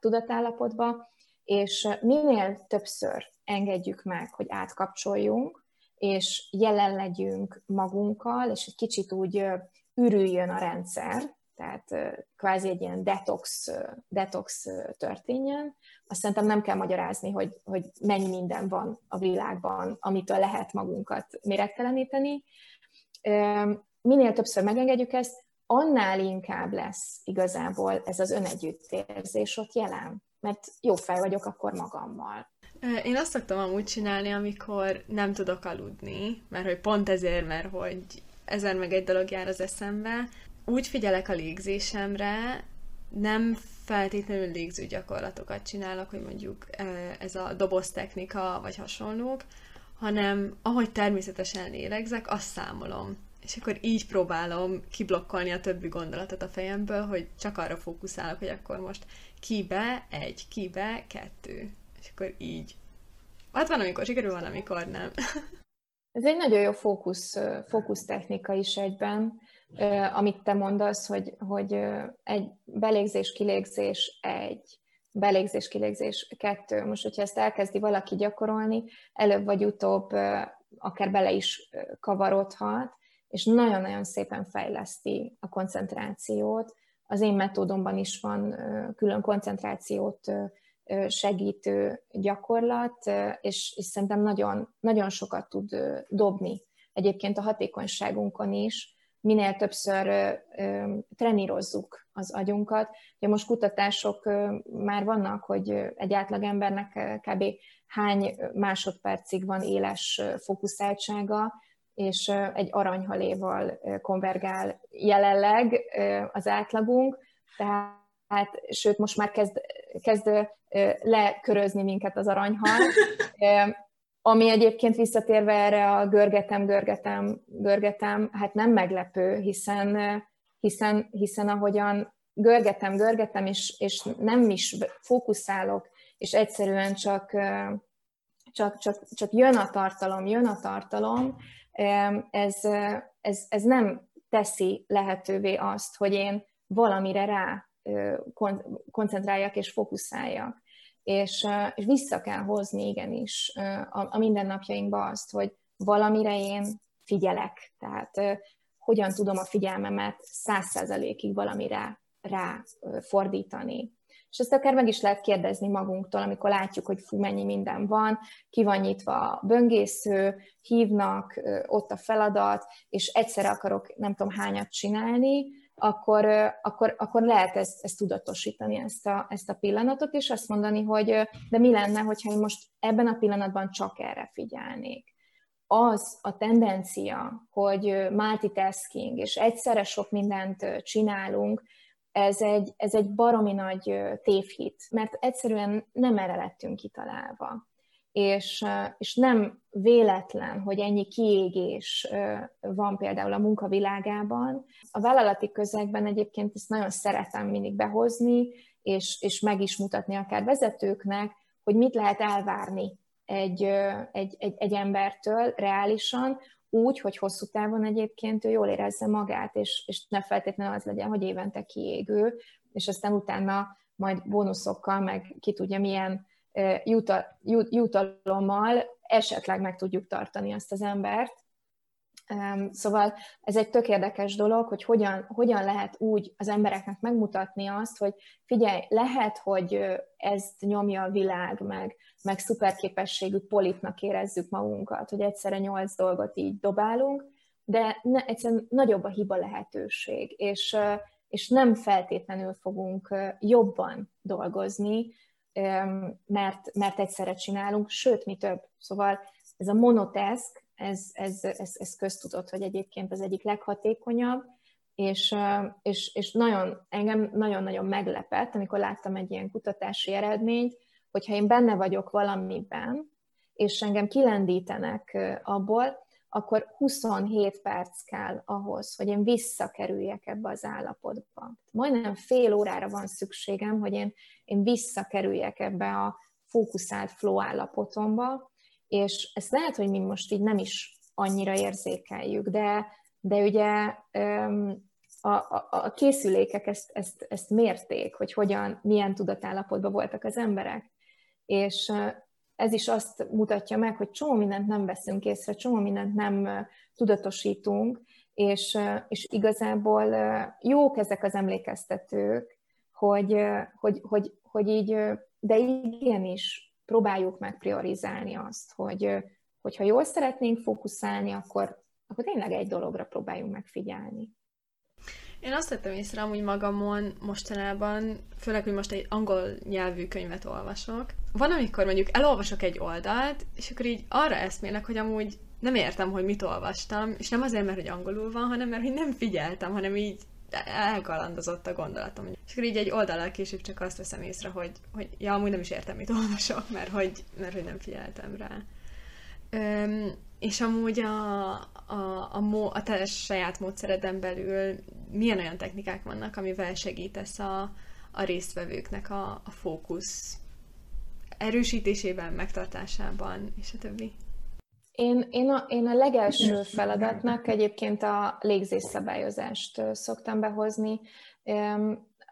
tudatállapotba, és minél többször engedjük meg, hogy átkapcsoljunk, és jelen legyünk magunkkal, és egy kicsit úgy ürüljön a rendszer, tehát kvázi egy ilyen detox, detox történjen. Azt szerintem nem kell magyarázni, hogy, hogy mennyi minden van a világban, amitől lehet magunkat méregteleníteni. Minél többször megengedjük ezt, annál inkább lesz igazából ez az önegyüttérzés ott jelen. Mert jó fej vagyok akkor magammal. Én azt szoktam amúgy csinálni, amikor nem tudok aludni, mert hogy pont ezért, mert hogy ezen meg egy dolog jár az eszembe. Úgy figyelek a légzésemre, nem feltétlenül légző gyakorlatokat csinálok, hogy mondjuk ez a doboz technika, vagy hasonlók, hanem ahogy természetesen lélegzek, azt számolom. És akkor így próbálom kiblokkolni a többi gondolatot a fejemből, hogy csak arra fókuszálok, hogy akkor most kibe egy, kibe kettő. És akkor így. Hát van, amikor sikerül, van, amikor nem. Ez egy nagyon jó fókusz, fókusz technika is egyben, amit te mondasz, hogy, hogy egy belégzés-kilégzés egy, belégzés-kilégzés kettő. Most, hogyha ezt elkezdi valaki gyakorolni, előbb vagy utóbb akár bele is kavarodhat, és nagyon-nagyon szépen fejleszti a koncentrációt. Az én metódomban is van külön koncentrációt segítő gyakorlat, és, és szerintem nagyon, nagyon sokat tud dobni egyébként a hatékonyságunkon is, minél többször trenírozzuk az agyunkat. Ugye most kutatások már vannak, hogy egy átlagembernek kb. hány másodpercig van éles fókuszáltsága, és egy aranyhaléval konvergál jelenleg az átlagunk, tehát sőt, most már kezd, kezd lekörözni minket az aranyhal, ami egyébként visszatérve erre a görgetem, görgetem, görgetem, hát nem meglepő, hiszen, hiszen, hiszen ahogyan görgetem, görgetem, és, és nem is fókuszálok, és egyszerűen csak, csak, csak, csak jön a tartalom, jön a tartalom, ez, ez, ez nem teszi lehetővé azt, hogy én valamire rá koncentráljak és fókuszáljak. És, és vissza kell hozni igenis a, a mindennapjainkba azt, hogy valamire én figyelek. Tehát hogyan tudom a figyelmemet száz százalékig valamire rá fordítani. És ezt akár meg is lehet kérdezni magunktól, amikor látjuk, hogy fú, mennyi minden van, ki van nyitva a böngésző, hívnak, ott a feladat, és egyszerre akarok nem tudom hányat csinálni, akkor, akkor, akkor lehet ezt, ezt tudatosítani, ezt a, ezt a pillanatot, és azt mondani, hogy de mi lenne, hogyha én most ebben a pillanatban csak erre figyelnék. Az a tendencia, hogy multitasking, és egyszerre sok mindent csinálunk, ez egy, ez egy baromi nagy tévhit, mert egyszerűen nem erre lettünk kitalálva. És, és nem véletlen, hogy ennyi kiégés van például a munkavilágában. A vállalati közegben egyébként ezt nagyon szeretem mindig behozni, és, és meg is mutatni akár vezetőknek, hogy mit lehet elvárni egy, egy, egy, egy embertől reálisan, úgy, hogy hosszú távon egyébként ő jól érezze magát, és, és ne feltétlenül az legyen, hogy évente kiégő, és aztán utána majd bónuszokkal, meg ki tudja milyen jutalommal esetleg meg tudjuk tartani azt az embert. Szóval ez egy tök érdekes dolog, hogy hogyan, hogyan lehet úgy az embereknek megmutatni azt, hogy figyelj, lehet, hogy ezt nyomja a világ, meg, meg szuperképességű politnak érezzük magunkat, hogy egyszerre nyolc dolgot így dobálunk, de ne, egyszerűen nagyobb a hiba lehetőség, és, és nem feltétlenül fogunk jobban dolgozni, mert, mert egyszerre csinálunk, sőt, mi több. Szóval ez a monotask, ez, ez, ez, ez köztudott, hogy egyébként az egyik leghatékonyabb, és, és, és nagyon, engem nagyon-nagyon meglepett, amikor láttam egy ilyen kutatási eredményt, hogyha én benne vagyok valamiben, és engem kilendítenek abból, akkor 27 perc kell ahhoz, hogy én visszakerüljek ebbe az állapotba. Majdnem fél órára van szükségem, hogy én, én visszakerüljek ebbe a fókuszált flow állapotomba, és ezt lehet, hogy mi most így nem is annyira érzékeljük, de, de ugye a, a, a készülékek ezt, ezt, ezt mérték, hogy hogyan, milyen tudatállapotban voltak az emberek. És ez is azt mutatja meg, hogy csomó mindent nem veszünk észre, csomó mindent nem tudatosítunk, és, és igazából jók ezek az emlékeztetők, hogy, hogy, hogy, hogy így, de igenis próbáljuk meg priorizálni azt, hogy, hogyha jól szeretnénk fókuszálni, akkor, akkor tényleg egy dologra próbáljunk megfigyelni. Én azt vettem észre amúgy magamon mostanában, főleg, hogy most egy angol nyelvű könyvet olvasok. Van, amikor mondjuk elolvasok egy oldalt, és akkor így arra eszmélek, hogy amúgy nem értem, hogy mit olvastam, és nem azért, mert hogy angolul van, hanem mert hogy nem figyeltem, hanem így elkalandozott a gondolatom. És akkor így egy oldalal később csak azt veszem észre, hogy, hogy ja, amúgy nem is értem, mit olvasok, mert hogy, mert hogy nem figyeltem rá. Öm, és amúgy a, a, a, mo, a te saját módszereden belül milyen olyan technikák vannak, amivel segítesz a, a résztvevőknek a, a fókusz erősítésében, megtartásában, és a többi? Én, én, a, én a legelső feladatnak egyébként a légzésszabályozást szoktam behozni.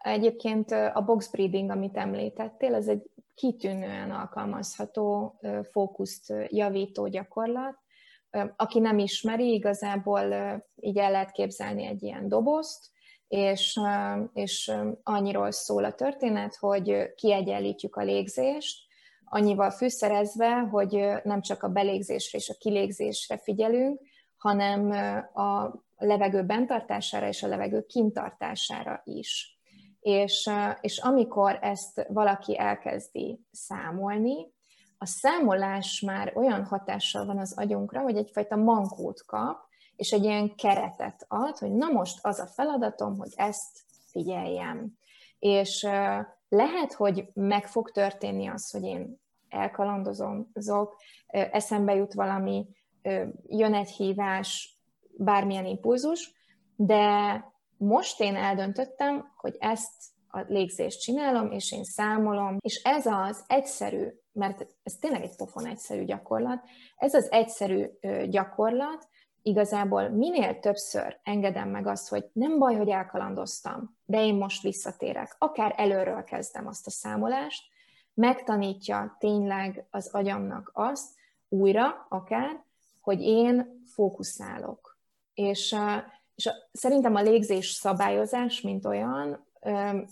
Egyébként a box breathing, amit említettél, ez egy kitűnően alkalmazható, fókuszt javító gyakorlat. Aki nem ismeri, igazából így el lehet képzelni egy ilyen dobozt, és, és annyiról szól a történet, hogy kiegyenlítjük a légzést, annyival fűszerezve, hogy nem csak a belégzésre és a kilégzésre figyelünk, hanem a levegő bentartására és a levegő kintartására is. És, és amikor ezt valaki elkezdi számolni, a számolás már olyan hatással van az agyunkra, hogy egyfajta mankót kap, és egy ilyen keretet ad, hogy na most az a feladatom, hogy ezt figyeljem. És lehet, hogy meg fog történni az, hogy én elkalandozom, zok, eszembe jut valami, jön egy hívás, bármilyen impulzus, de most én eldöntöttem, hogy ezt a légzést csinálom, és én számolom, és ez az egyszerű, mert ez tényleg egy pofon egyszerű gyakorlat, ez az egyszerű gyakorlat igazából minél többször engedem meg azt, hogy nem baj, hogy elkalandoztam, de én most visszatérek, akár előről kezdem azt a számolást, megtanítja tényleg az agyamnak azt, újra akár, hogy én fókuszálok. És, és szerintem a légzés szabályozás, mint olyan,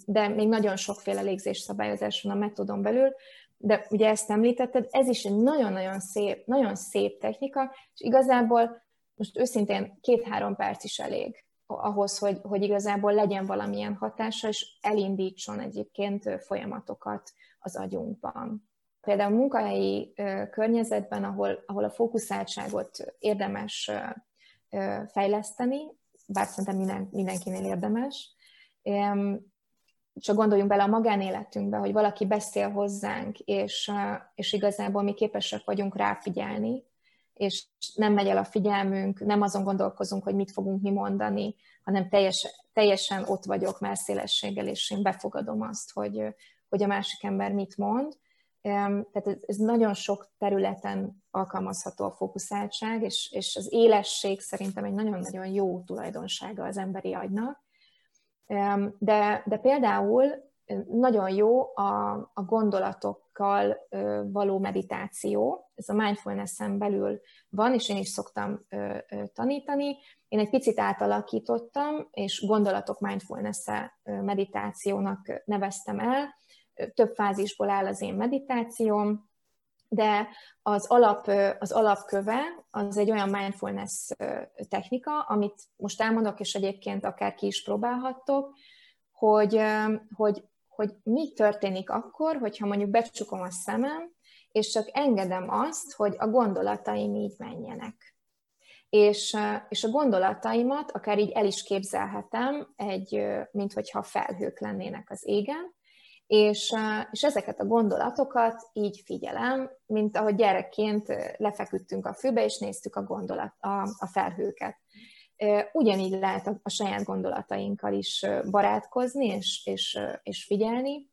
de még nagyon sokféle légzés szabályozás van a metodon belül, de ugye ezt említetted, ez is egy nagyon-nagyon szép, nagyon szép technika, és igazából most őszintén két-három perc is elég ahhoz, hogy, hogy igazából legyen valamilyen hatása, és elindítson egyébként folyamatokat az agyunkban. Például a munkahelyi környezetben, ahol, ahol a fókuszáltságot érdemes fejleszteni, bár szerintem minden, mindenkinél érdemes, csak gondoljunk bele a magánéletünkbe, hogy valaki beszél hozzánk, és, és igazából mi képesek vagyunk ráfigyelni, és nem megy el a figyelmünk, nem azon gondolkozunk, hogy mit fogunk mi mondani, hanem teljes, teljesen ott vagyok szélességgel, és én befogadom azt, hogy, hogy a másik ember mit mond. Tehát ez, nagyon sok területen alkalmazható a fókuszáltság, és, és az élesség szerintem egy nagyon-nagyon jó tulajdonsága az emberi agynak. De, de például nagyon jó a, a gondolatokkal való meditáció. Ez a mindfulness-en belül van, és én is szoktam tanítani. Én egy picit átalakítottam, és gondolatok mindfulness meditációnak neveztem el. Több fázisból áll az én meditációm, de az, alap, az alapköve az egy olyan mindfulness technika, amit most elmondok, és egyébként akár ki is próbálhattok, hogy, hogy hogy mi történik akkor, hogyha mondjuk becsukom a szemem, és csak engedem azt, hogy a gondolataim így menjenek. és, és a gondolataimat akár így el is képzelhetem, egy, mint hogyha felhők lennének az égen, és, és ezeket a gondolatokat így figyelem, mint ahogy gyerekként lefeküdtünk a főbe, és néztük a, gondolat, a, a felhőket. Ugyanígy lehet a, a saját gondolatainkkal is barátkozni, és, és, és figyelni,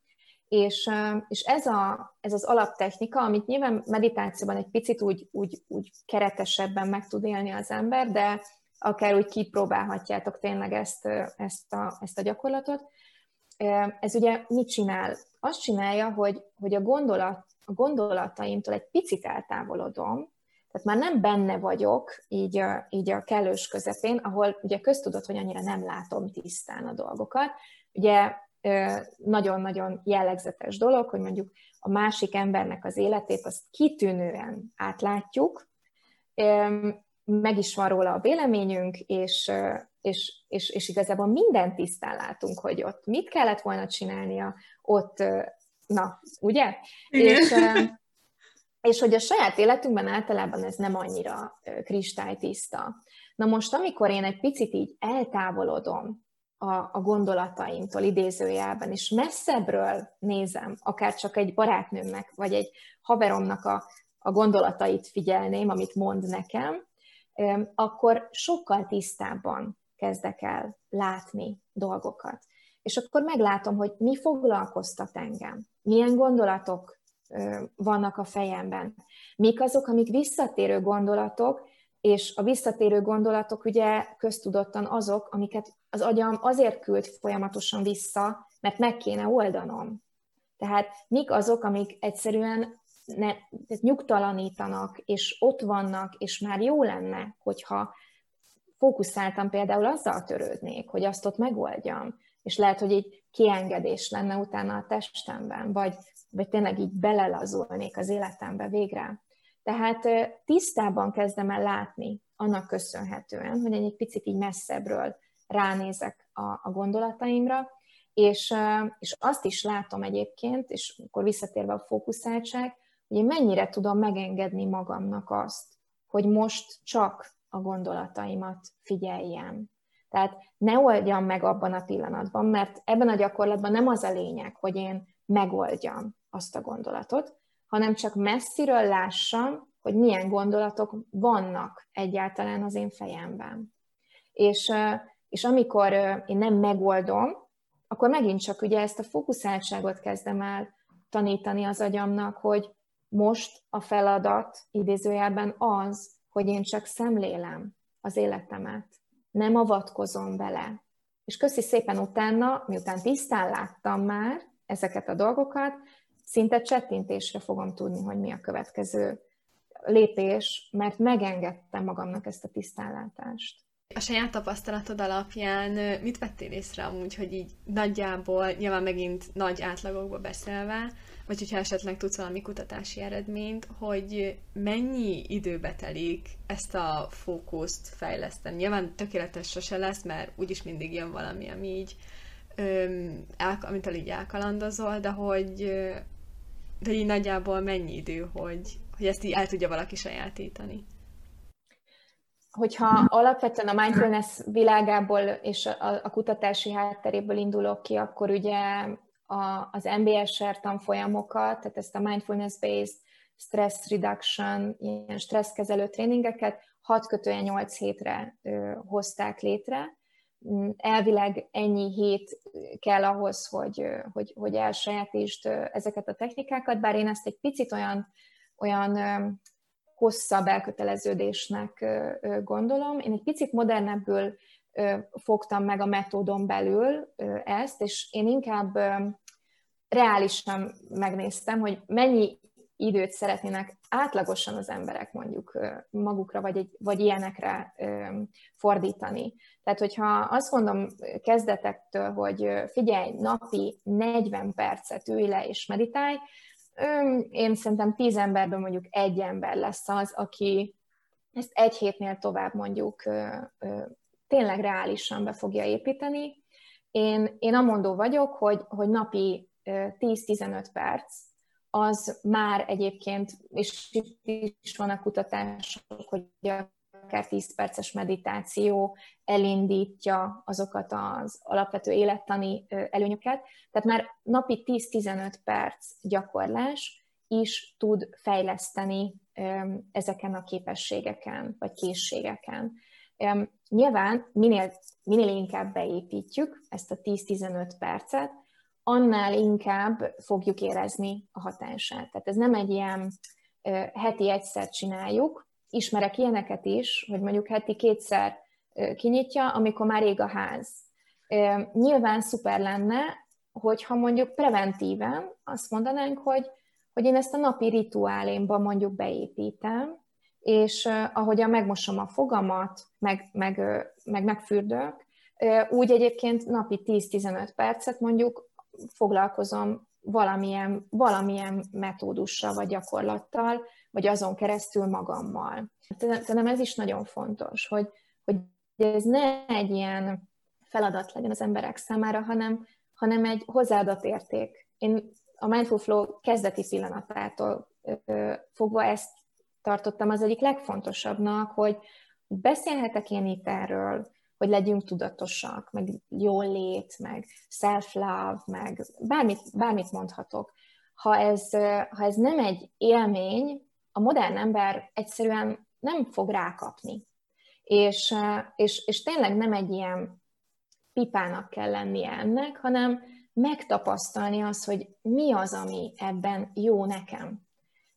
és, és ez, a, ez az alaptechnika, amit nyilván meditációban egy picit úgy, úgy, úgy keretesebben meg tud élni az ember, de akár úgy kipróbálhatjátok tényleg ezt, ezt, a, ezt a gyakorlatot. Ez ugye mit csinál? Azt csinálja, hogy, hogy a, gondolat, a gondolataimtól egy picit eltávolodom, tehát már nem benne vagyok így a, így a kellős közepén, ahol ugye köztudott, hogy annyira nem látom tisztán a dolgokat. Ugye nagyon-nagyon jellegzetes dolog, hogy mondjuk a másik embernek az életét azt kitűnően átlátjuk, meg is van róla a véleményünk, és, és, és, és igazából minden tisztán látunk, hogy ott mit kellett volna csinálnia, ott, na, ugye? És, és hogy a saját életünkben általában ez nem annyira kristálytiszta. Na most, amikor én egy picit így eltávolodom a, a gondolataimtól idézőjelben, és messzebbről nézem, akár csak egy barátnőmnek, vagy egy haveromnak a, a gondolatait figyelném, amit mond nekem, akkor sokkal tisztábban kezdek el látni dolgokat. És akkor meglátom, hogy mi foglalkoztat engem, milyen gondolatok vannak a fejemben, mik azok, amik visszatérő gondolatok, és a visszatérő gondolatok ugye köztudottan azok, amiket az agyam azért küld folyamatosan vissza, mert meg kéne oldanom. Tehát mik azok, amik egyszerűen ne, nyugtalanítanak, és ott vannak, és már jó lenne, hogyha fókuszáltam például azzal törődnék, hogy azt ott megoldjam, és lehet, hogy egy kiengedés lenne utána a testemben, vagy, vagy tényleg így belelazulnék az életembe végre. Tehát tisztában kezdem el látni annak köszönhetően, hogy egy picit így messzebbről ránézek a, a gondolataimra, és, és azt is látom egyébként, és akkor visszatérve a fókuszáltság, hogy én mennyire tudom megengedni magamnak azt, hogy most csak a gondolataimat figyeljem. Tehát ne oldjam meg abban a pillanatban, mert ebben a gyakorlatban nem az a lényeg, hogy én megoldjam azt a gondolatot, hanem csak messziről lássam, hogy milyen gondolatok vannak egyáltalán az én fejemben. És, és amikor én nem megoldom, akkor megint csak ugye ezt a fókuszáltságot kezdem el tanítani az agyamnak, hogy most a feladat idézőjelben az, hogy én csak szemlélem az életemet, nem avatkozom bele. És köszi szépen utána, miután tisztán láttam már ezeket a dolgokat, szinte csettintésre fogom tudni, hogy mi a következő lépés, mert megengedtem magamnak ezt a tisztánlátást. A saját tapasztalatod alapján mit vettél észre amúgy, hogy így nagyjából, nyilván megint nagy átlagokba beszélve, vagy hogyha esetleg tudsz valami kutatási eredményt, hogy mennyi időbe telik ezt a fókuszt fejleszteni. Nyilván tökéletes sose lesz, mert úgyis mindig jön valami, ami így, öm, el, amitől így elkalandozol, de hogy, de így nagyjából mennyi idő, hogy, hogy ezt így el tudja valaki sajátítani? Hogyha alapvetően a mindfulness világából és a, a kutatási hátteréből indulok ki, akkor ugye a, az MBSR tanfolyamokat, tehát ezt a mindfulness-based stress reduction, ilyen stresszkezelő tréningeket 6 kötően 8 hétre ö, hozták létre. Mm, elvileg ennyi hét kell ahhoz, hogy, hogy, hogy elsajátítsd ezeket a technikákat, bár én ezt egy picit olyan, olyan hosszabb elköteleződésnek gondolom. Én egy picit modernebbül fogtam meg a metódon belül ezt, és én inkább reálisan megnéztem, hogy mennyi időt szeretnének átlagosan az emberek mondjuk magukra, vagy, egy, vagy ilyenekre fordítani. Tehát, hogyha azt mondom kezdetektől, hogy figyelj, napi 40 percet ülj le és meditálj, én szerintem 10 emberből mondjuk egy ember lesz az, aki ezt egy hétnél tovább mondjuk tényleg reálisan be fogja építeni. Én, én amondó vagyok, hogy, hogy napi 10-15 perc, az már egyébként, és itt is vannak kutatások, hogy akár 10 perces meditáció elindítja azokat az alapvető élettani előnyöket. Tehát már napi 10-15 perc gyakorlás is tud fejleszteni ezeken a képességeken, vagy készségeken. Nyilván minél, minél inkább beépítjük ezt a 10-15 percet, annál inkább fogjuk érezni a hatását. Tehát ez nem egy ilyen heti egyszer csináljuk, ismerek ilyeneket is, hogy mondjuk heti kétszer kinyitja, amikor már ég a ház. Nyilván szuper lenne, hogyha mondjuk preventíven azt mondanánk, hogy, hogy én ezt a napi rituálémban mondjuk beépítem, és ahogyan megmosom a fogamat, meg, meg, meg megfürdök, úgy egyébként napi 10-15 percet mondjuk foglalkozom valamilyen, valamilyen metódussal vagy gyakorlattal, vagy azon keresztül magammal. Szerintem ez is nagyon fontos, hogy, hogy ez ne egy ilyen feladat legyen az emberek számára, hanem, hanem egy hozzáadott érték. Én a Mindful Flow kezdeti pillanatától fogva ezt tartottam az egyik legfontosabbnak, hogy beszélhetek én itt erről, hogy legyünk tudatosak, meg jól lét, meg self-love, meg bármit, bármit mondhatok. Ha ez, ha ez nem egy élmény, a modern ember egyszerűen nem fog rákapni. És, és, és tényleg nem egy ilyen pipának kell lennie ennek, hanem megtapasztalni azt, hogy mi az, ami ebben jó nekem.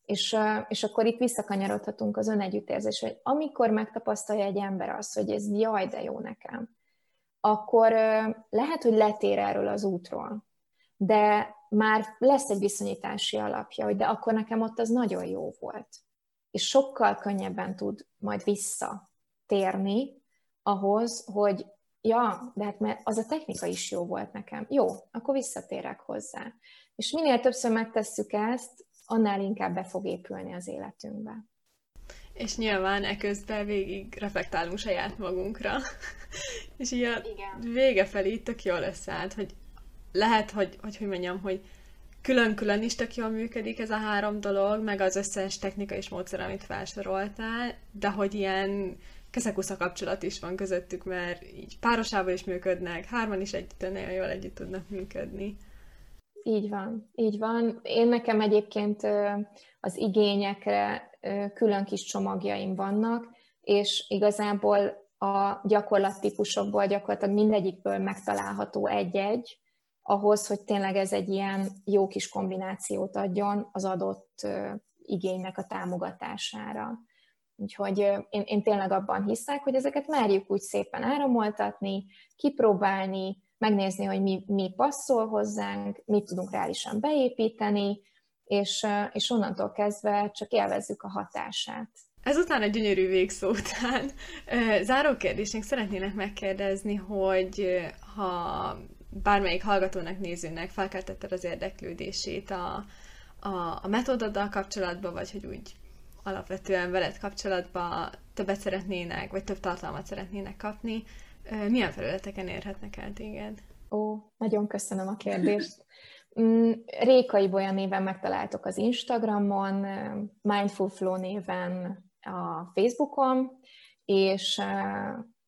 És, és akkor itt visszakanyarodhatunk az önegyüttérzés, hogy amikor megtapasztalja egy ember azt, hogy ez jaj, de jó nekem, akkor lehet, hogy letér erről az útról, de már lesz egy viszonyítási alapja, hogy de akkor nekem ott az nagyon jó volt. És sokkal könnyebben tud majd visszatérni ahhoz, hogy ja, de hát mert az a technika is jó volt nekem. Jó, akkor visszatérek hozzá. És minél többször megtesszük ezt, annál inkább be fog épülni az életünkbe. És nyilván eközben végig reflektálunk saját magunkra. és így a Igen. vége felé tök jól összeállt, hogy lehet, hogy, hogy hogy mondjam, hogy külön-külön is tök jól működik ez a három dolog, meg az összes technika és módszer, amit felsoroltál, de hogy ilyen keszekusza kapcsolat is van közöttük, mert így párosával is működnek, hárman is együtt nagyon jól együtt tudnak működni. Így van, így van. Én nekem egyébként az igényekre külön kis csomagjaim vannak, és igazából a gyakorlattípusokból gyakorlatilag mindegyikből megtalálható egy-egy, ahhoz, hogy tényleg ez egy ilyen jó kis kombinációt adjon az adott igénynek a támogatására. Úgyhogy én, én tényleg abban hiszek, hogy ezeket merjük úgy szépen áramoltatni, kipróbálni, megnézni, hogy mi, mi passzol hozzánk, mit tudunk reálisan beépíteni, és, és onnantól kezdve csak élvezzük a hatását. Ezután a gyönyörű végszó után záró kérdésnek szeretnének megkérdezni, hogy ha bármelyik hallgatónak, nézőnek felkeltetted az érdeklődését a, a, a metódoddal kapcsolatban, vagy hogy úgy alapvetően veled kapcsolatban többet szeretnének, vagy több tartalmat szeretnének kapni, milyen felületeken érhetnek el téged? Ó, nagyon köszönöm a kérdést. Mm, Rékai Bolya néven megtaláltok az Instagramon, Mindful Flow néven a Facebookon, és,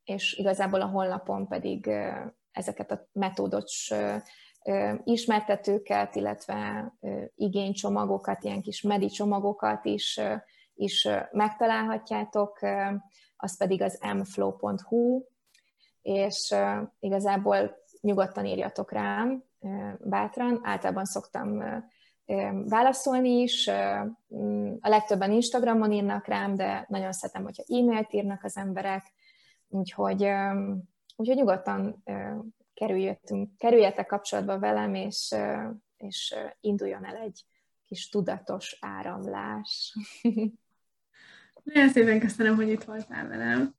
és igazából a honlapon pedig ezeket a metódos ismertetőket, illetve igénycsomagokat, ilyen kis medi csomagokat is, is megtalálhatjátok, az pedig az mflow.hu, és igazából nyugodtan írjatok rám, bátran. Általában szoktam válaszolni is. A legtöbben Instagramon írnak rám, de nagyon szeretem, hogyha e-mailt írnak az emberek. Úgyhogy, úgyhogy nyugodtan kerüljetek, kerüljetek kapcsolatba velem, és, és induljon el egy kis tudatos áramlás. Nagyon szépen köszönöm, hogy itt voltál velem.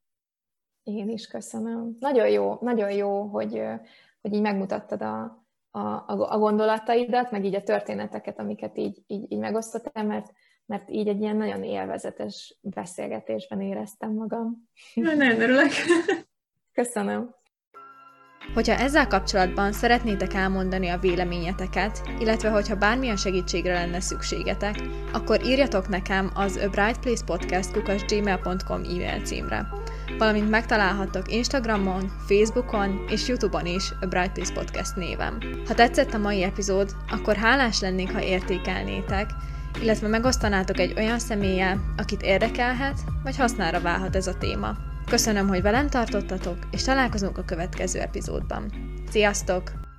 Én is köszönöm. Nagyon jó, nagyon jó, hogy, hogy így megmutattad a, a, a gondolataidat, meg így a történeteket, amiket így, így, így megosztottál, mert, mert így egy ilyen nagyon élvezetes beszélgetésben éreztem magam. Nagyon örülök. Köszönöm. Hogyha ezzel kapcsolatban szeretnétek elmondani a véleményeteket, illetve hogyha bármilyen segítségre lenne szükségetek, akkor írjatok nekem az A Bright Place Podcast gmail.com e-mail címre. Valamint megtalálhattok Instagramon, Facebookon és Youtube-on is a Bright Place Podcast névem. Ha tetszett a mai epizód, akkor hálás lennék, ha értékelnétek, illetve megosztanátok egy olyan személlyel, akit érdekelhet, vagy hasznára válhat ez a téma. Köszönöm, hogy velem tartottatok, és találkozunk a következő epizódban. Sziasztok!